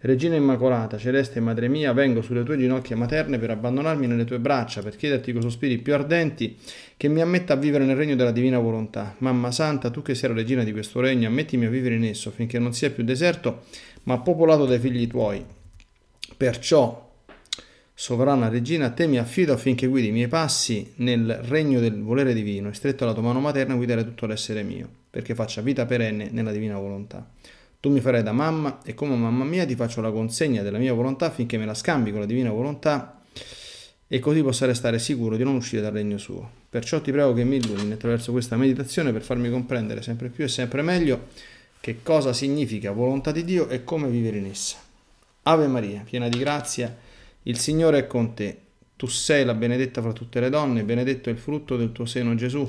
Regina Immacolata, celeste Madre mia, vengo sulle tue ginocchia materne per abbandonarmi nelle tue braccia, per chiederti con sospiri più ardenti che mi ammetta a vivere nel regno della divina volontà. Mamma Santa, tu che sei la regina di questo regno, ammettimi a vivere in esso, finché non sia più deserto, ma popolato dai figli tuoi. Perciò, sovrana regina, a te mi affido affinché guidi i miei passi nel regno del volere divino e stretto alla tua mano materna guidare tutto l'essere mio, perché faccia vita perenne nella divina volontà. Tu mi farai da mamma e come mamma mia ti faccio la consegna della mia volontà affinché me la scambi con la divina volontà e così possa restare sicuro di non uscire dal regno suo. Perciò ti prego che mi illumini attraverso questa meditazione per farmi comprendere sempre più e sempre meglio che cosa significa volontà di Dio e come vivere in essa. Ave Maria, piena di grazia, il Signore è con te. Tu sei la benedetta fra tutte le donne, benedetto è il frutto del tuo seno Gesù.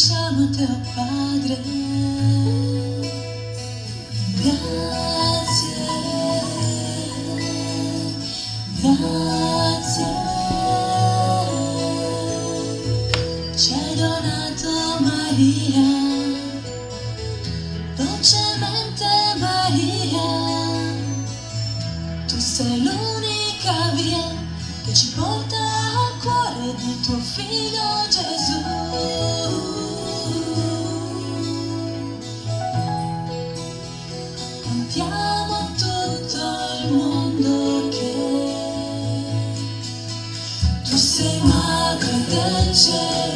Diciamo a Padre. Grazie, grazie. Ci hai donato Maria, dolcemente Maria. Tu sei l'unica via che ci porta al cuore di tuo figlio Gesù. Madre del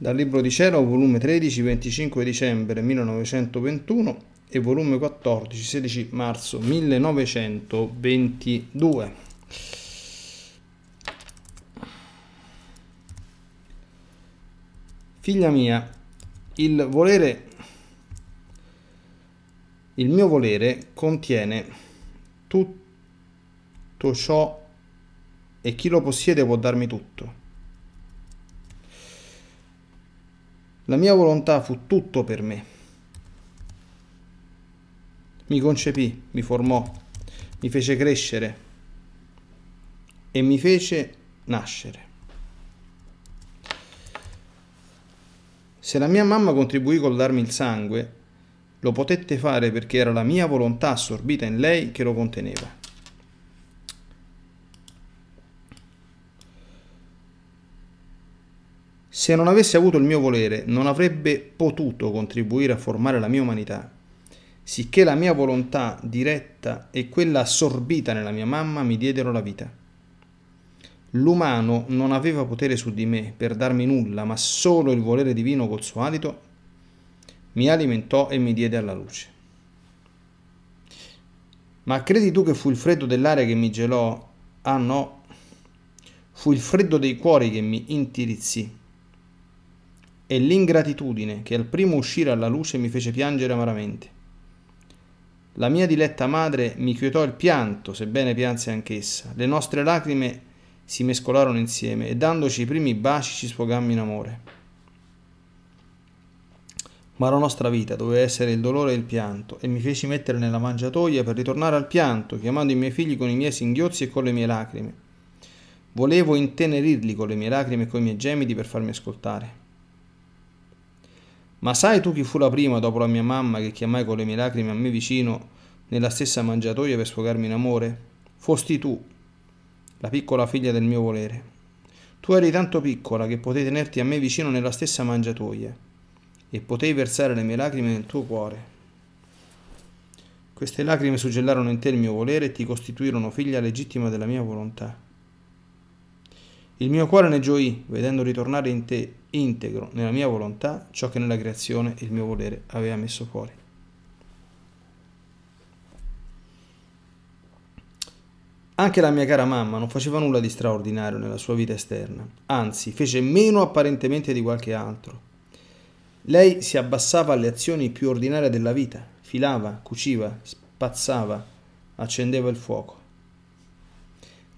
Dal Libro di Cielo, volume 13, 25 dicembre 1921 e volume 14, 16 marzo 1922. Figlia mia, il volere, il mio volere contiene tutto ciò e chi lo possiede può darmi tutto. La mia volontà fu tutto per me. Mi concepì, mi formò, mi fece crescere e mi fece nascere. Se la mia mamma contribuì col darmi il sangue, lo potette fare perché era la mia volontà assorbita in lei che lo conteneva. Se non avesse avuto il mio volere, non avrebbe potuto contribuire a formare la mia umanità, sicché la mia volontà diretta e quella assorbita nella mia mamma mi diedero la vita. L'umano non aveva potere su di me per darmi nulla, ma solo il volere divino col suo alito mi alimentò e mi diede alla luce. Ma credi tu che fu il freddo dell'aria che mi gelò? Ah no, fu il freddo dei cuori che mi intirizzì e l'ingratitudine che al primo uscire alla luce mi fece piangere amaramente. La mia diletta madre mi quietò il pianto, sebbene pianse anch'essa. Le nostre lacrime si mescolarono insieme e dandoci i primi baci ci sfogammo in amore. Ma la nostra vita doveva essere il dolore e il pianto, e mi feci mettere nella mangiatoia per ritornare al pianto, chiamando i miei figli con i miei singhiozzi e con le mie lacrime. Volevo intenerirli con le mie lacrime e con i miei gemiti per farmi ascoltare. Ma sai tu chi fu la prima dopo la mia mamma che chiamai con le mie lacrime a me vicino nella stessa mangiatoia per sfogarmi in amore? Fosti tu, la piccola figlia del mio volere. Tu eri tanto piccola che potei tenerti a me vicino nella stessa mangiatoia e potei versare le mie lacrime nel tuo cuore. Queste lacrime suggellarono in te il mio volere e ti costituirono figlia legittima della mia volontà. Il mio cuore ne gioì, vedendo ritornare in te integro nella mia volontà ciò che nella creazione il mio volere aveva messo fuori. Anche la mia cara mamma non faceva nulla di straordinario nella sua vita esterna, anzi fece meno apparentemente di qualche altro. Lei si abbassava alle azioni più ordinarie della vita, filava, cuciva, spazzava, accendeva il fuoco.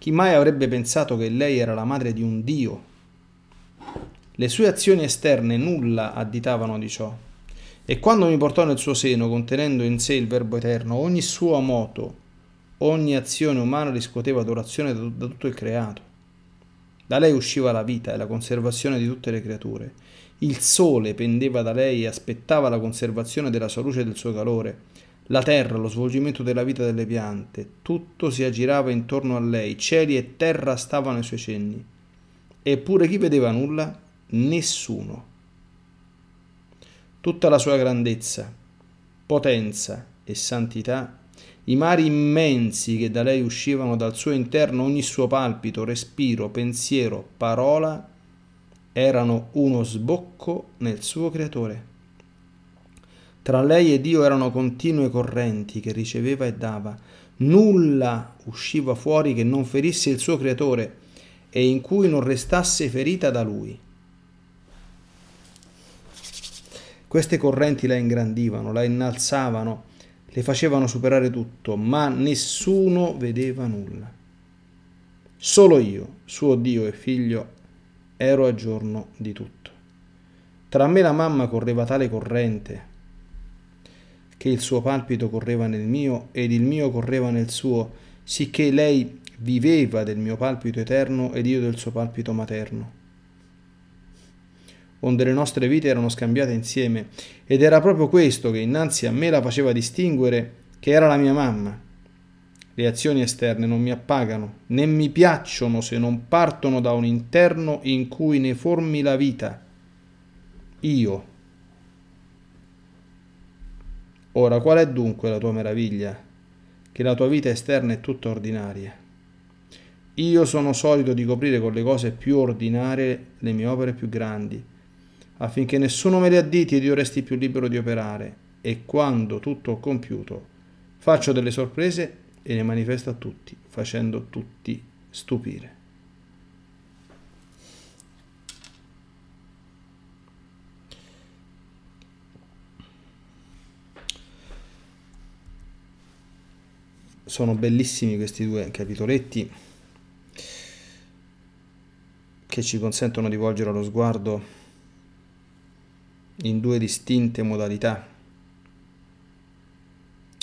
Chi mai avrebbe pensato che lei era la madre di un dio? Le sue azioni esterne nulla additavano di ciò. E quando mi portò nel suo seno, contenendo in sé il Verbo eterno, ogni suo moto, Ogni azione umana riscuoteva adorazione da, da tutto il creato. Da lei usciva la vita e la conservazione di tutte le creature. Il sole pendeva da lei e aspettava la conservazione della sua luce e del suo calore. La terra, lo svolgimento della vita delle piante, tutto si aggirava intorno a lei, cieli e terra stavano ai suoi cenni. Eppure chi vedeva nulla? Nessuno. Tutta la sua grandezza, potenza e santità i mari immensi che da lei uscivano dal suo interno, ogni suo palpito, respiro, pensiero, parola, erano uno sbocco nel suo creatore. Tra lei e Dio erano continue correnti che riceveva e dava. Nulla usciva fuori che non ferisse il suo creatore e in cui non restasse ferita da lui. Queste correnti la ingrandivano, la innalzavano, le facevano superare tutto, ma nessuno vedeva nulla. Solo io, suo Dio e figlio, ero a giorno di tutto. Tra me e la mamma correva tale corrente che il suo palpito correva nel mio ed il mio correva nel suo, sicché lei viveva del mio palpito eterno ed io del suo palpito materno onde le nostre vite erano scambiate insieme, ed era proprio questo che innanzi a me la faceva distinguere che era la mia mamma. Le azioni esterne non mi appagano, né mi piacciono se non partono da un interno in cui ne formi la vita. Io. Ora, qual è dunque la tua meraviglia? Che la tua vita esterna è tutta ordinaria. Io sono solito di coprire con le cose più ordinarie le mie opere più grandi affinché nessuno me le additi ed io resti più libero di operare, e quando tutto ho compiuto, faccio delle sorprese e le manifesto a tutti, facendo tutti stupire. Sono bellissimi questi due capitoletti che ci consentono di volgere lo sguardo in due distinte modalità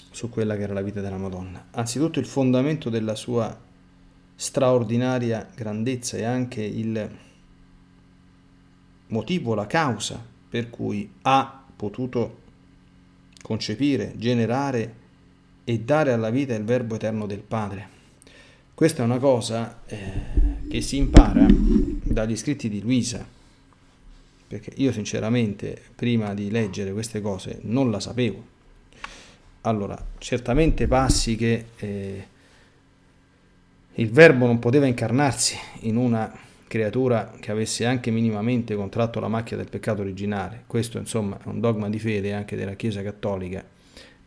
su quella che era la vita della Madonna. Anzitutto il fondamento della sua straordinaria grandezza e anche il motivo, la causa per cui ha potuto concepire, generare e dare alla vita il verbo eterno del Padre. Questa è una cosa eh, che si impara dagli scritti di Luisa, perché io sinceramente prima di leggere queste cose non la sapevo. Allora, certamente passi che eh, il verbo non poteva incarnarsi in una creatura che avesse anche minimamente contratto la macchia del peccato originale. Questo insomma è un dogma di fede anche della Chiesa Cattolica,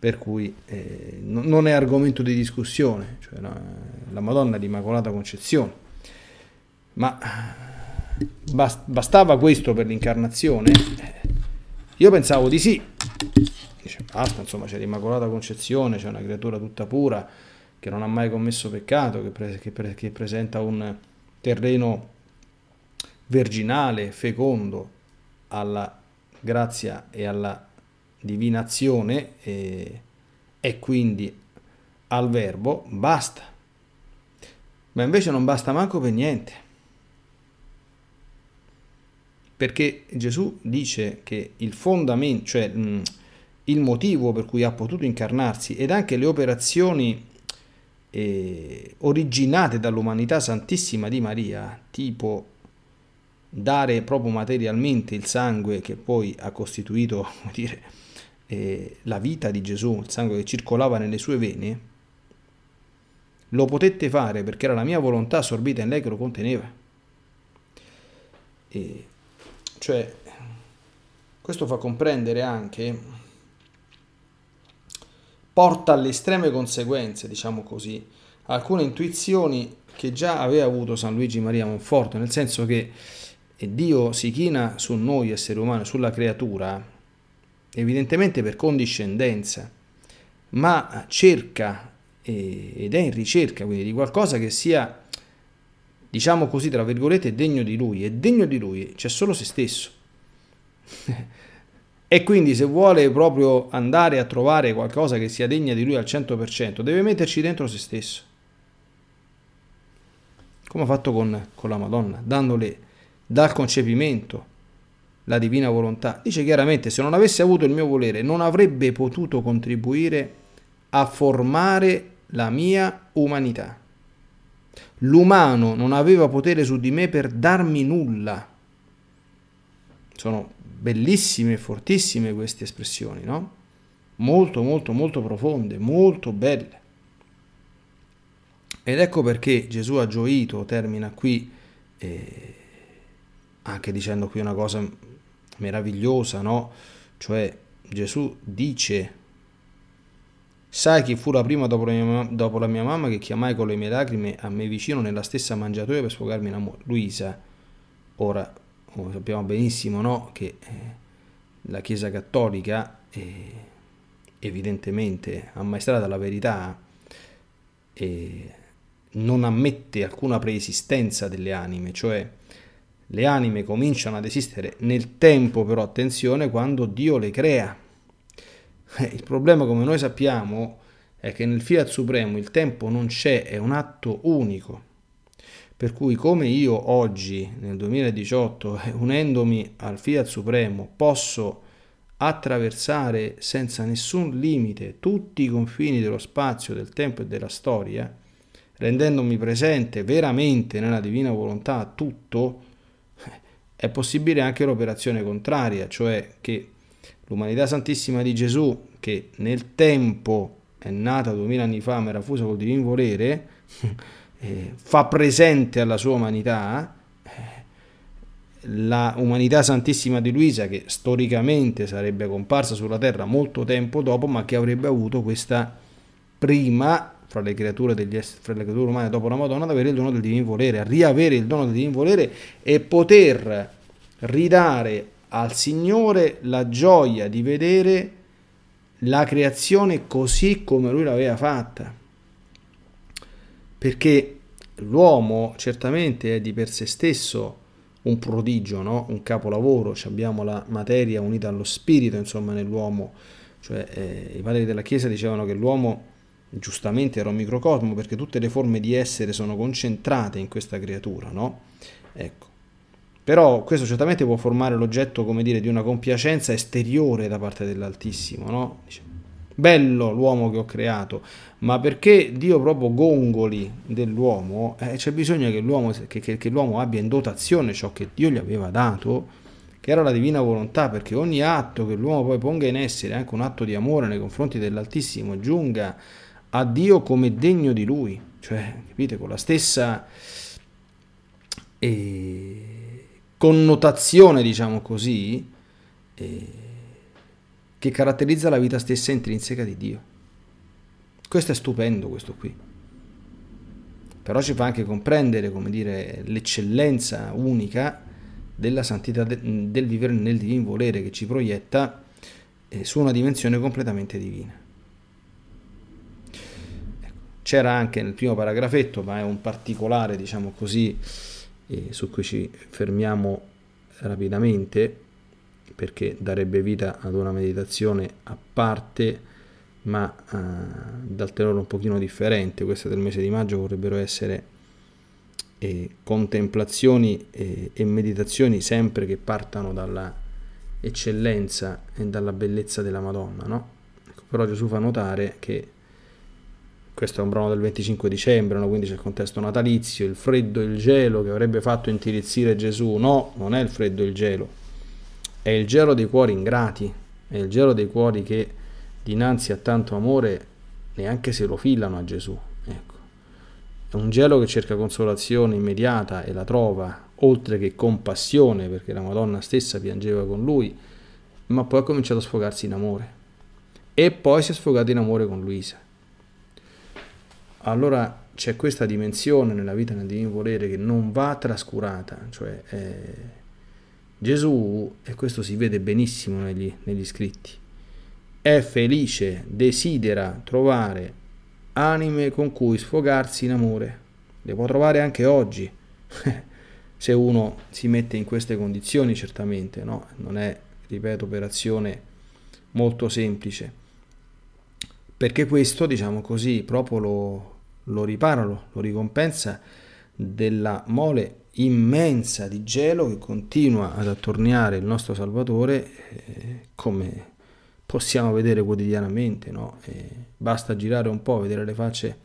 per cui eh, non è argomento di discussione, cioè no, la Madonna di Immacolata Concezione. Ma bastava questo per l'incarnazione? Io pensavo di sì. Dice, basta, insomma, c'è l'Immacolata Concezione, c'è una creatura tutta pura che non ha mai commesso peccato, che, pre- che, pre- che presenta un terreno verginale, fecondo alla grazia e alla divinazione e, e quindi al verbo, basta. Ma invece non basta manco per niente. Perché Gesù dice che il fondamento, cioè mh, il motivo per cui ha potuto incarnarsi ed anche le operazioni eh, originate dall'umanità santissima di Maria, tipo dare proprio materialmente il sangue che poi ha costituito dire, eh, la vita di Gesù, il sangue che circolava nelle sue vene, lo potette fare perché era la mia volontà assorbita in lei che lo conteneva. E, cioè, questo fa comprendere anche, porta alle estreme conseguenze, diciamo così, alcune intuizioni che già aveva avuto San Luigi Maria Monforte, nel senso che Dio si china su noi esseri umani, sulla creatura, evidentemente per condiscendenza, ma cerca ed è in ricerca quindi di qualcosa che sia, diciamo così, tra virgolette, degno di lui. E degno di lui c'è solo se stesso. e quindi se vuole proprio andare a trovare qualcosa che sia degna di lui al 100%, deve metterci dentro se stesso. Come ha fatto con, con la Madonna, dandole dal concepimento la divina volontà. Dice chiaramente, se non avesse avuto il mio volere, non avrebbe potuto contribuire a formare la mia umanità. L'umano non aveva potere su di me per darmi nulla. Sono bellissime e fortissime queste espressioni, no? Molto, molto, molto profonde, molto belle. Ed ecco perché Gesù ha gioito, termina qui, eh, anche dicendo qui una cosa meravigliosa, no? Cioè Gesù dice Sai chi fu la prima dopo la, mia, dopo la mia mamma che chiamai con le mie lacrime a me vicino nella stessa mangiatoia per sfogarmi in amore? Luisa. Ora, sappiamo benissimo no, che eh, la Chiesa Cattolica eh, evidentemente ammaestrata la verità eh, non ammette alcuna preesistenza delle anime, cioè le anime cominciano ad esistere nel tempo però attenzione quando Dio le crea eh, il problema, come noi sappiamo, è che nel Fiat Supremo il tempo non c'è, è un atto unico. Per cui come io oggi, nel 2018, eh, unendomi al Fiat Supremo, posso attraversare senza nessun limite tutti i confini dello spazio, del tempo e della storia, rendendomi presente veramente nella divina volontà tutto, è possibile anche l'operazione contraria, cioè che L'umanità santissima di Gesù, che nel tempo è nata duemila anni fa, ma era fusa col divin volere, eh, fa presente alla sua umanità eh, la umanità santissima di Luisa, che storicamente sarebbe comparsa sulla terra molto tempo dopo, ma che avrebbe avuto questa prima fra le creature, degli esseri, fra le creature umane dopo la Madonna ad avere il dono del divin volere, a riavere il dono del divin volere e poter ridare al Signore la gioia di vedere la creazione così come lui l'aveva fatta. Perché l'uomo certamente è di per sé stesso un prodigio, no? un capolavoro, cioè abbiamo la materia unita allo spirito, insomma, nell'uomo. Cioè, eh, I padri della Chiesa dicevano che l'uomo giustamente era un microcosmo perché tutte le forme di essere sono concentrate in questa creatura, no? Ecco. Però questo certamente può formare l'oggetto, come dire, di una compiacenza esteriore da parte dell'Altissimo, no? Dice, bello l'uomo che ho creato, ma perché Dio proprio gongoli dell'uomo, eh, c'è bisogno che l'uomo, che, che, che l'uomo abbia in dotazione ciò che Dio gli aveva dato, che era la divina volontà, perché ogni atto che l'uomo poi ponga in essere, anche un atto di amore nei confronti dell'Altissimo, giunga a Dio come degno di Lui, cioè, capite, con la stessa... Eh, connotazione, diciamo così, eh, che caratterizza la vita stessa intrinseca di Dio. Questo è stupendo, questo qui. Però ci fa anche comprendere, come dire, l'eccellenza unica della santità de- del vivere nel divin volere che ci proietta eh, su una dimensione completamente divina. C'era anche nel primo paragrafetto, ma è un particolare, diciamo così, su cui ci fermiamo rapidamente perché darebbe vita ad una meditazione a parte, ma eh, dal tenore un pochino differente. Queste del mese di maggio vorrebbero essere eh, contemplazioni e, e meditazioni sempre che partano dalla eccellenza e dalla bellezza della Madonna, no? Ecco, però Gesù fa notare che questo è un brano del 25 dicembre, no? quindi c'è il contesto natalizio, il freddo e il gelo che avrebbe fatto intirizzire Gesù. No, non è il freddo e il gelo, è il gelo dei cuori ingrati, è il gelo dei cuori che dinanzi a tanto amore neanche se lo filano a Gesù. Ecco. È un gelo che cerca consolazione immediata e la trova, oltre che compassione, perché la Madonna stessa piangeva con lui, ma poi ha cominciato a sfogarsi in amore. E poi si è sfogato in amore con Luisa allora c'è questa dimensione nella vita nel divino volere che non va trascurata, cioè eh, Gesù, e questo si vede benissimo negli, negli scritti, è felice, desidera trovare anime con cui sfogarsi in amore. Le può trovare anche oggi, se uno si mette in queste condizioni, certamente, no? Non è, ripeto, operazione molto semplice perché questo, diciamo così, proprio lo, lo ripara, lo, lo ricompensa della mole immensa di gelo che continua ad attorniare il nostro Salvatore eh, come possiamo vedere quotidianamente, no? basta girare un po', vedere le facce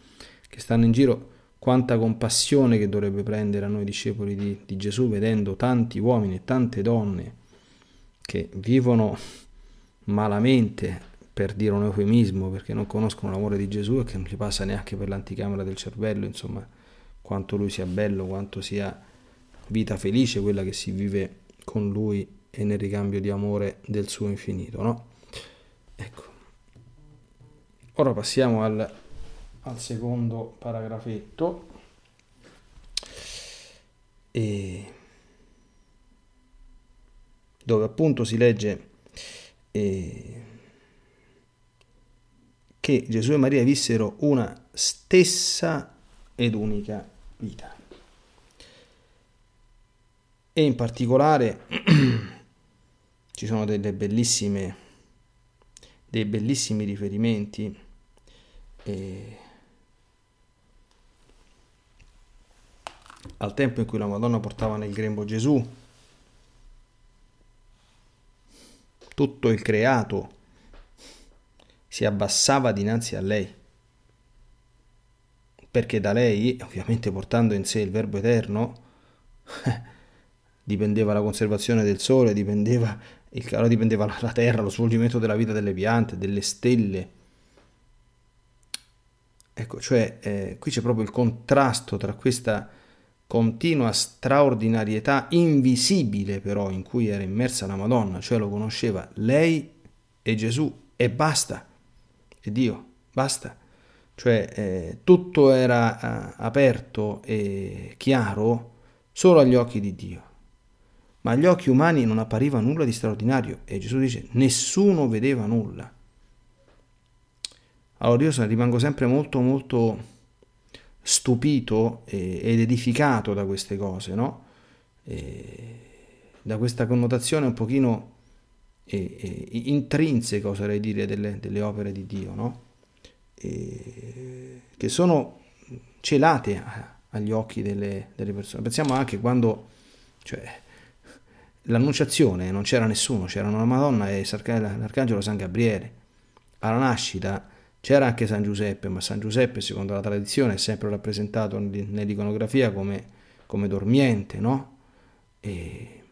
che stanno in giro, quanta compassione che dovrebbe prendere a noi discepoli di, di Gesù vedendo tanti uomini e tante donne che vivono malamente per dire un eufemismo, perché non conoscono l'amore di Gesù e che non gli passa neanche per l'anticamera del cervello, insomma, quanto lui sia bello, quanto sia vita felice quella che si vive con lui e nel ricambio di amore del suo infinito, no? Ecco. Ora passiamo al, al secondo paragrafetto. E dove appunto si legge eh, che Gesù e Maria vissero una stessa ed unica vita. E in particolare ci sono delle bellissime, dei bellissimi riferimenti eh, al tempo in cui la Madonna portava nel grembo Gesù, tutto il creato si abbassava dinanzi a lei, perché da lei, ovviamente portando in sé il Verbo Eterno, dipendeva la conservazione del sole, dipendeva il calore, dipendeva la terra, lo svolgimento della vita delle piante, delle stelle. Ecco, cioè eh, qui c'è proprio il contrasto tra questa continua straordinarietà invisibile però in cui era immersa la Madonna, cioè lo conosceva lei e Gesù e basta e Dio, basta. Cioè eh, tutto era eh, aperto e chiaro solo agli occhi di Dio. Ma agli occhi umani non appariva nulla di straordinario e Gesù dice nessuno vedeva nulla. Allora io rimango sempre molto molto stupito ed edificato da queste cose, no? E da questa connotazione un pochino e, e, intrinseca, oserei dire, delle, delle, opere di Dio, no? e, che sono celate agli occhi delle, delle, persone. Pensiamo anche quando, cioè, l'annunciazione non c'era nessuno, c'erano la Madonna e l'arcangelo San Gabriele. Alla nascita c'era anche San Giuseppe, ma San Giuseppe, secondo la tradizione, è sempre rappresentato nell'iconografia come, come dormiente, no? E,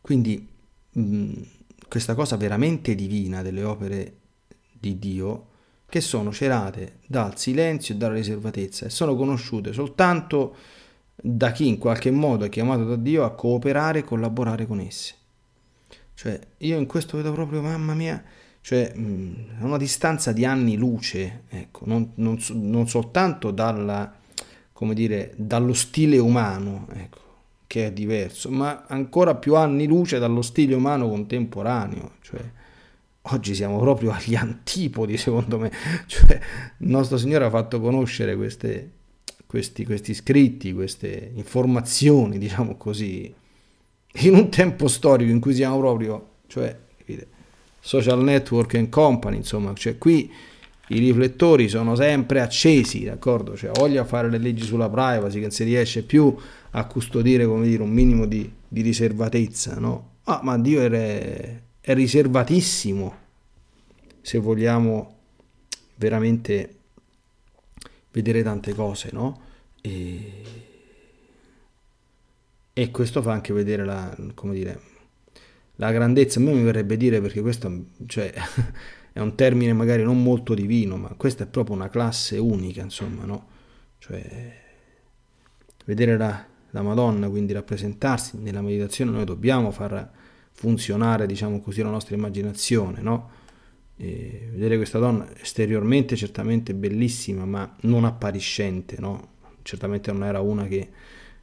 quindi mh, mm, questa cosa veramente divina delle opere di Dio, che sono celate dal silenzio e dalla riservatezza e sono conosciute soltanto da chi in qualche modo è chiamato da Dio a cooperare e collaborare con esse. Cioè, io in questo vedo proprio, mamma mia, cioè, mm, a una distanza di anni luce, ecco, non, non, non soltanto dalla, dire, dallo stile umano, ecco, che è diverso, ma ancora più anni luce dallo stile umano contemporaneo. Cioè, oggi siamo proprio agli antipodi, secondo me. Cioè, il nostro Signore ha fatto conoscere queste, questi, questi scritti, queste informazioni, diciamo così, in un tempo storico in cui siamo proprio, cioè, social network and company, insomma, cioè qui i riflettori sono sempre accesi, d'accordo? Cioè, voglia fare le leggi sulla privacy, che non si riesce più a custodire, come dire, un minimo di, di riservatezza, no? Ah, ma Dio è, è riservatissimo, se vogliamo veramente vedere tante cose, no? E, e questo fa anche vedere la, come dire, la grandezza. A me mi verrebbe dire, perché questo, cioè... è un termine magari non molto divino, ma questa è proprio una classe unica, insomma, no? Cioè, vedere la, la Madonna, quindi rappresentarsi nella meditazione, noi dobbiamo far funzionare, diciamo così, la nostra immaginazione, no? E vedere questa donna esteriormente certamente bellissima, ma non appariscente, no? Certamente non era una che,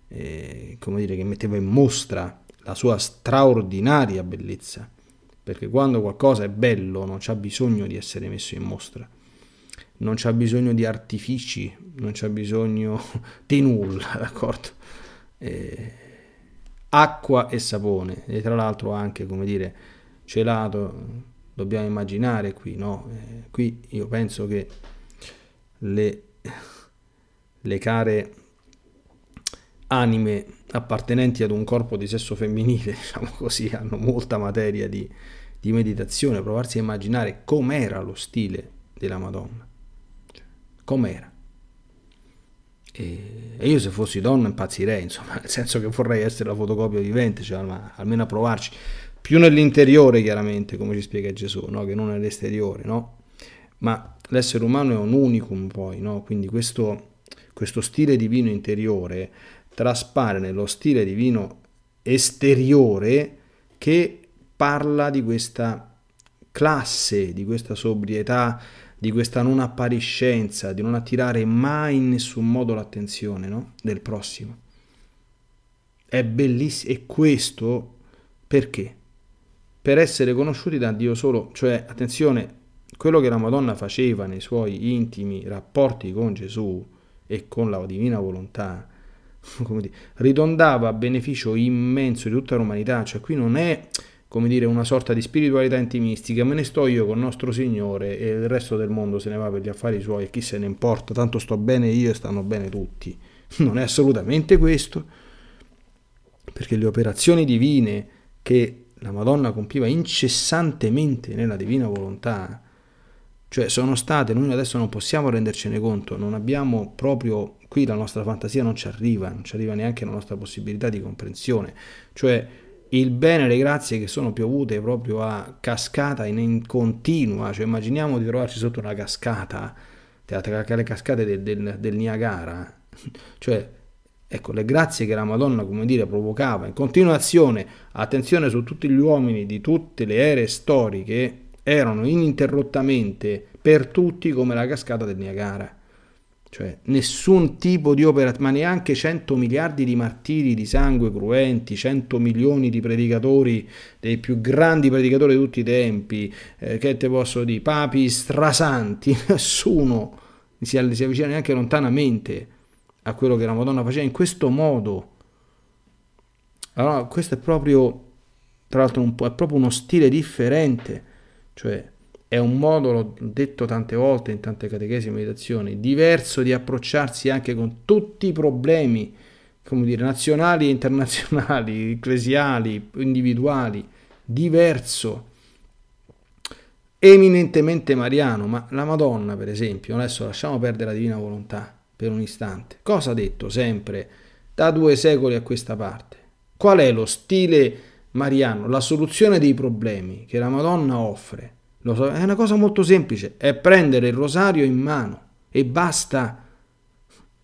eh, come dire, che metteva in mostra la sua straordinaria bellezza perché quando qualcosa è bello non c'ha bisogno di essere messo in mostra, non c'ha bisogno di artifici, non c'ha bisogno di nulla, d'accordo? Eh, acqua e sapone, e tra l'altro anche, come dire, celato, dobbiamo immaginare qui, no? Eh, qui io penso che le, le care anime appartenenti ad un corpo di sesso femminile, diciamo così, hanno molta materia di, di meditazione, provarsi a immaginare com'era lo stile della Madonna, cioè, com'era. E, io se fossi donna impazzirei, insomma, nel senso che vorrei essere la fotocopia vivente, cioè almeno a provarci, più nell'interiore chiaramente, come ci spiega Gesù, no? che non nell'esteriore, no? Ma l'essere umano è un unicum poi, no? Quindi questo, questo stile divino interiore traspare nello stile divino esteriore che parla di questa classe, di questa sobrietà, di questa non appariscenza, di non attirare mai in nessun modo l'attenzione no? del prossimo. È bellissimo e questo perché? Per essere conosciuti da Dio solo, cioè attenzione, quello che la Madonna faceva nei suoi intimi rapporti con Gesù e con la divina volontà, come dire, ridondava a beneficio immenso di tutta l'umanità, cioè qui non è come dire, una sorta di spiritualità intimistica, me ne sto io con nostro Signore e il resto del mondo se ne va per gli affari suoi e chi se ne importa, tanto sto bene io e stanno bene tutti. Non è assolutamente questo, perché le operazioni divine che la Madonna compiva incessantemente nella divina volontà, cioè sono state, noi adesso non possiamo rendercene conto, non abbiamo proprio, qui la nostra fantasia non ci arriva, non ci arriva neanche la nostra possibilità di comprensione, cioè il bene e le grazie che sono piovute proprio a cascata in, in continua, cioè immaginiamo di trovarci sotto una cascata, le cascate del, del, del Niagara, cioè ecco le grazie che la Madonna come dire provocava in continuazione, attenzione su tutti gli uomini di tutte le ere storiche, erano ininterrottamente per tutti come la cascata del Niagara. Cioè, nessun tipo di opera, ma neanche 100 miliardi di martiri di sangue cruenti, 100 milioni di predicatori, dei più grandi predicatori di tutti i tempi, eh, che te posso dire, papi strasanti, nessuno si, avvicina neanche lontanamente a quello che la Madonna faceva in questo modo. Allora, questo è proprio, tra l'altro, è proprio uno stile differente, cioè è un modo, l'ho detto tante volte in tante catechesi e meditazioni, diverso di approcciarsi anche con tutti i problemi, come dire, nazionali e internazionali, ecclesiali, individuali, diverso, eminentemente mariano, ma la Madonna, per esempio, adesso lasciamo perdere la divina volontà per un istante. Cosa ha detto sempre da due secoli a questa parte? Qual è lo stile mariano, la soluzione dei problemi che la Madonna offre? So, è una cosa molto semplice, è prendere il rosario in mano e basta.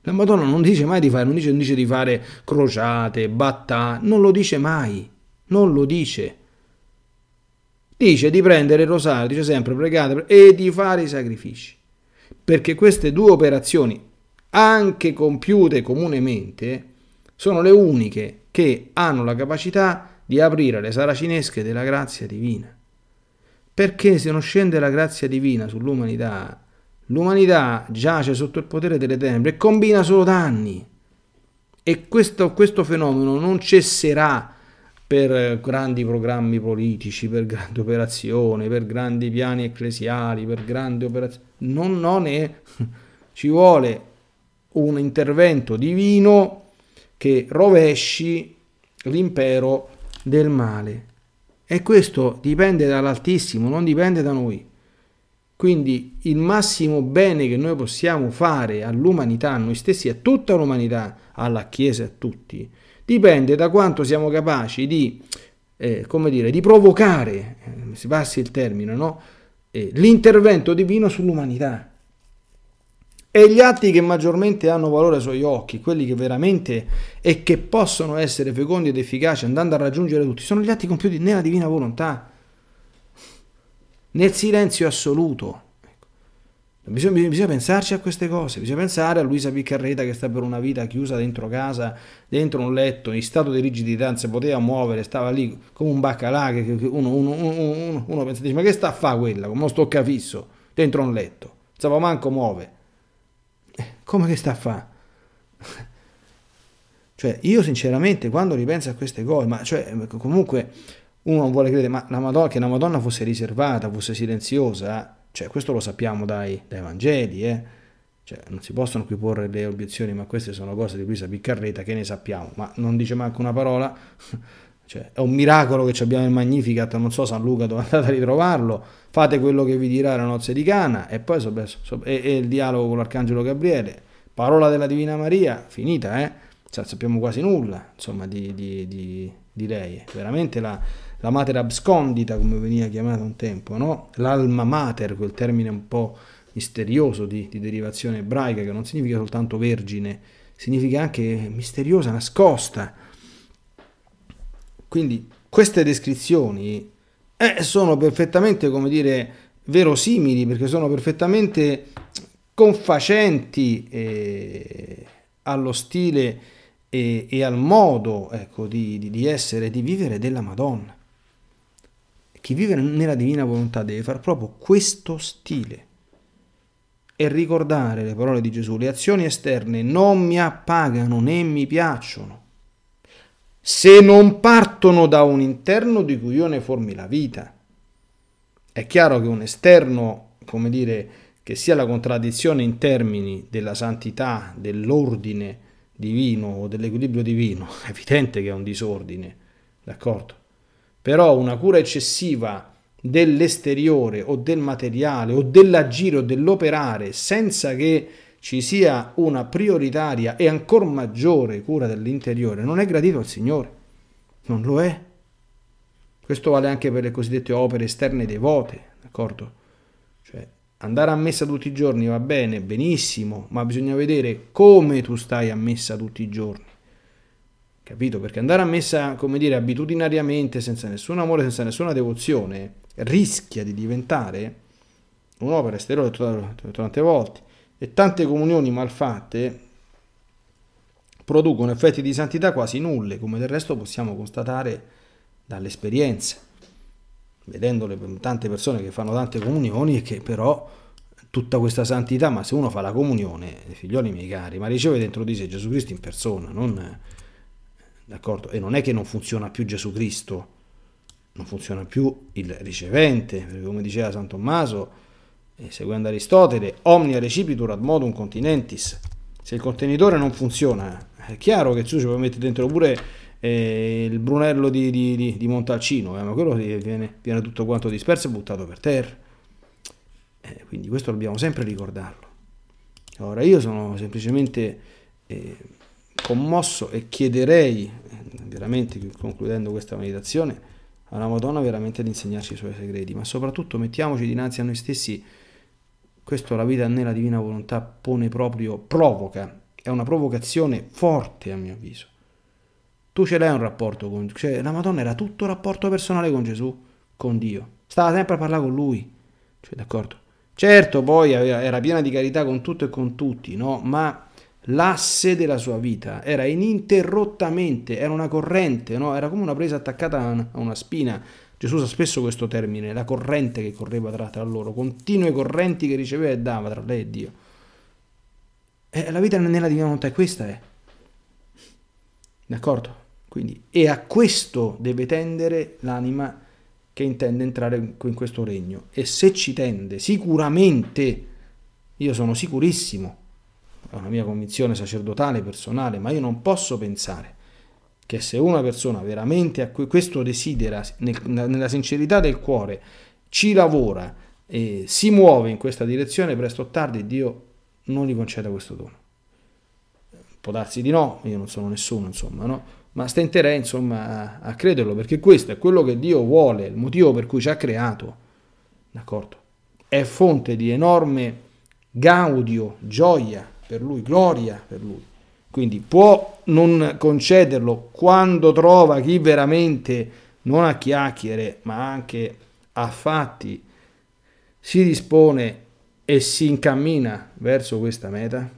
La Madonna non dice mai di fare, non dice, non dice di fare crociate, battà, non lo dice mai, non lo dice. Dice di prendere il rosario, dice sempre pregate e di fare i sacrifici. Perché queste due operazioni, anche compiute comunemente, sono le uniche che hanno la capacità di aprire le saracinesche della grazia divina. Perché se non scende la grazia divina sull'umanità, l'umanità giace sotto il potere delle tenebre e combina solo danni. E questo, questo fenomeno non cesserà per grandi programmi politici, per grandi operazioni, per grandi piani ecclesiali, per grandi operazioni. Non, non è. Ci vuole un intervento divino che rovesci l'impero del male. E questo dipende dall'Altissimo, non dipende da noi. Quindi il massimo bene che noi possiamo fare all'umanità, a noi stessi, a tutta l'umanità, alla Chiesa, a tutti, dipende da quanto siamo capaci di, eh, come dire, di provocare, eh, si passi il termine, no? eh, l'intervento divino sull'umanità. E gli atti che maggiormente hanno valore ai suoi occhi, quelli che veramente e che possono essere fecondi ed efficaci andando a raggiungere tutti, sono gli atti compiuti nella divina volontà, nel silenzio assoluto. Ecco. Bisogna, bisogna, pensarci a queste cose, bisogna pensare a Luisa Piccarreta che sta per una vita chiusa dentro casa, dentro un letto, in stato di rigidità, non si poteva muovere, stava lì come un baccalà, che uno, uno, uno, uno pensa, dice, ma che sta a fare quella, come uno stocca fisso, dentro un letto, non si manco muove. Come che sta a fare? Cioè, io sinceramente quando ripenso a queste cose, ma cioè, comunque uno vuole credere, ma la Madonna, che la Madonna fosse riservata, fosse silenziosa, cioè questo lo sappiamo dai, dai Vangeli, eh? Cioè, non si possono qui porre le obiezioni, ma queste sono cose di Luisa Piccarreta che ne sappiamo, ma non dice manco una parola. Cioè, è un miracolo che abbiamo il Magnificat, non so San Luca dove andate a ritrovarlo, fate quello che vi dirà la nozze di Cana e poi so, so, e, e, il dialogo con l'Arcangelo Gabriele, parola della Divina Maria, finita, eh? Cioè, sappiamo quasi nulla, insomma, di, di, di, di lei, veramente la, la mater abscondita, come veniva chiamata un tempo, no? L'alma mater, quel termine un po' misterioso di, di derivazione ebraica, che non significa soltanto vergine, significa anche misteriosa, nascosta, quindi queste descrizioni eh, sono perfettamente, come dire, verosimili perché sono perfettamente confacenti eh, allo stile e, e, al modo ecco, di, di, di essere, di vivere della Madonna. Chi vive nella divina volontà deve fare proprio questo stile e ricordare le parole di Gesù. Le azioni esterne non mi appagano né mi piacciono se non partono da un interno di cui io ne formi la vita. È chiaro che un esterno, come dire, che sia la contraddizione in termini della santità, dell'ordine divino o dell'equilibrio divino, è evidente che è un disordine, d'accordo? Però una cura eccessiva dell'esteriore o del materiale o dell'agire o dell'operare senza che ci sia una prioritaria e ancora maggiore cura dell'interiore non è gradito al Signore. Non lo è. Questo vale anche per le cosiddette opere esterne devote, d'accordo? Cioè, andare a messa tutti i giorni va bene, benissimo, ma bisogna vedere come tu stai a messa tutti i giorni. Capito? Perché andare a messa, come dire, abitudinariamente, senza nessun amore, senza nessuna devozione, rischia di diventare un'opera esteriore tante volte e tante comunioni malfatte producono effetti di santità quasi nulle, come del resto possiamo constatare dall'esperienza, vedendo le tante persone che fanno tante comunioni e che però tutta questa santità, ma se uno fa la comunione, figlioli miei cari, ma riceve dentro di sé Gesù Cristo in persona, non, d'accordo? E non è che non funziona più Gesù Cristo, non funziona più il ricevente, perché come diceva San Tommaso, e seguendo Aristotele, omnia recipitur ad modum continentis. Se il contenitore non funziona, è chiaro che tu ci puoi mettere dentro pure eh, il Brunello di, di, di, di Montalcino, eh, ma quello viene, viene, tutto quanto disperso e buttato per terra. Eh, quindi questo dobbiamo sempre ricordarlo. Ora io sono semplicemente eh, commosso e chiederei, eh, veramente concludendo questa meditazione, alla Madonna veramente di insegnarci i suoi segreti, ma soprattutto mettiamoci dinanzi a noi stessi questo la vita nella divina volontà pone proprio, provoca, è una provocazione forte a mio avviso. Tu ce l'hai un rapporto con cioè la Madonna era tutto rapporto personale con Gesù, con Dio. Stava sempre a parlare con lui. Cioè, d'accordo? Certo, poi era piena di carità con tutto e con tutti, no? Ma l'asse della sua vita era ininterrottamente, era una corrente, no? Era come una presa attaccata a una spina Gesù usa spesso questo termine, la corrente che correva tra, tra loro, continue correnti che riceveva e dava tra lei e Dio. E la vita nella divina volontà è questa, è. D'accordo? Quindi, e a questo deve tendere l'anima che intende entrare in questo regno. E se ci tende, sicuramente, io sono sicurissimo, è una mia convinzione sacerdotale, personale, ma io non posso pensare che se una persona veramente a questo desidera, nel, nella sincerità del cuore, ci lavora e si muove in questa direzione, presto o tardi Dio non gli conceda questo dono. Può darsi di no, io non sono nessuno, insomma, no? Ma stenterei, insomma, a, a crederlo, perché questo è quello che Dio vuole, il motivo per cui ci ha creato, d'accordo? È fonte di enorme gaudio, gioia per lui, gloria per lui. Quindi può non concederlo quando trova chi veramente non a chiacchiere, ma anche a fatti si dispone e si incammina verso questa meta?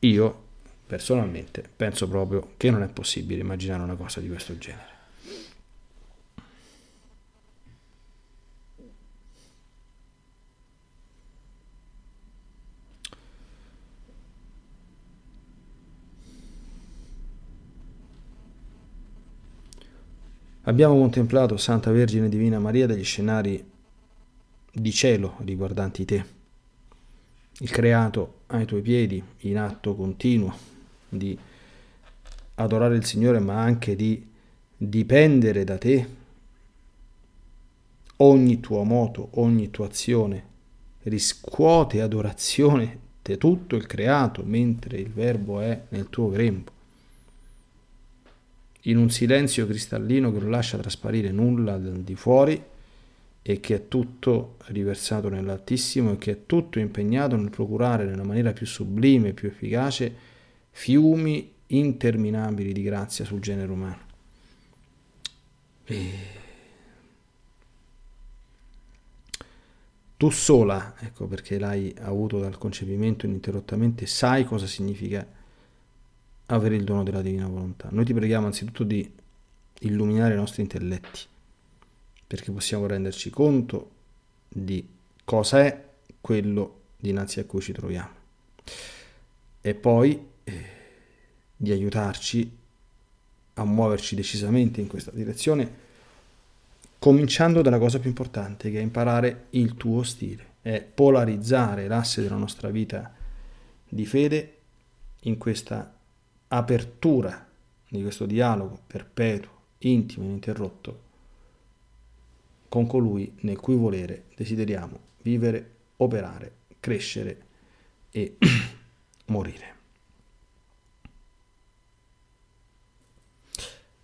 Io personalmente penso proprio che non è possibile immaginare una cosa di questo genere. Abbiamo contemplato, Santa Vergine Divina Maria, degli scenari di cielo riguardanti te il creato ai tuoi piedi in atto continuo di adorare il Signore, ma anche di dipendere da te. Ogni tuo moto, ogni tua azione riscuote adorazione di tutto il creato mentre il Verbo è nel tuo grembo. In un silenzio cristallino che non lascia trasparire nulla di fuori, e che è tutto riversato nell'Altissimo e che è tutto impegnato nel procurare nella maniera più sublime e più efficace fiumi interminabili di grazia sul genere umano. E... Tu sola, ecco perché l'hai avuto dal concepimento ininterrottamente, sai cosa significa avere il dono della divina volontà. Noi ti preghiamo anzitutto di illuminare i nostri intelletti perché possiamo renderci conto di cosa è quello dinanzi a cui ci troviamo e poi eh, di aiutarci a muoverci decisamente in questa direzione cominciando dalla cosa più importante che è imparare il tuo stile, è polarizzare l'asse della nostra vita di fede in questa apertura di questo dialogo perpetuo, intimo, ininterrotto con colui nel cui volere desideriamo vivere, operare, crescere e morire.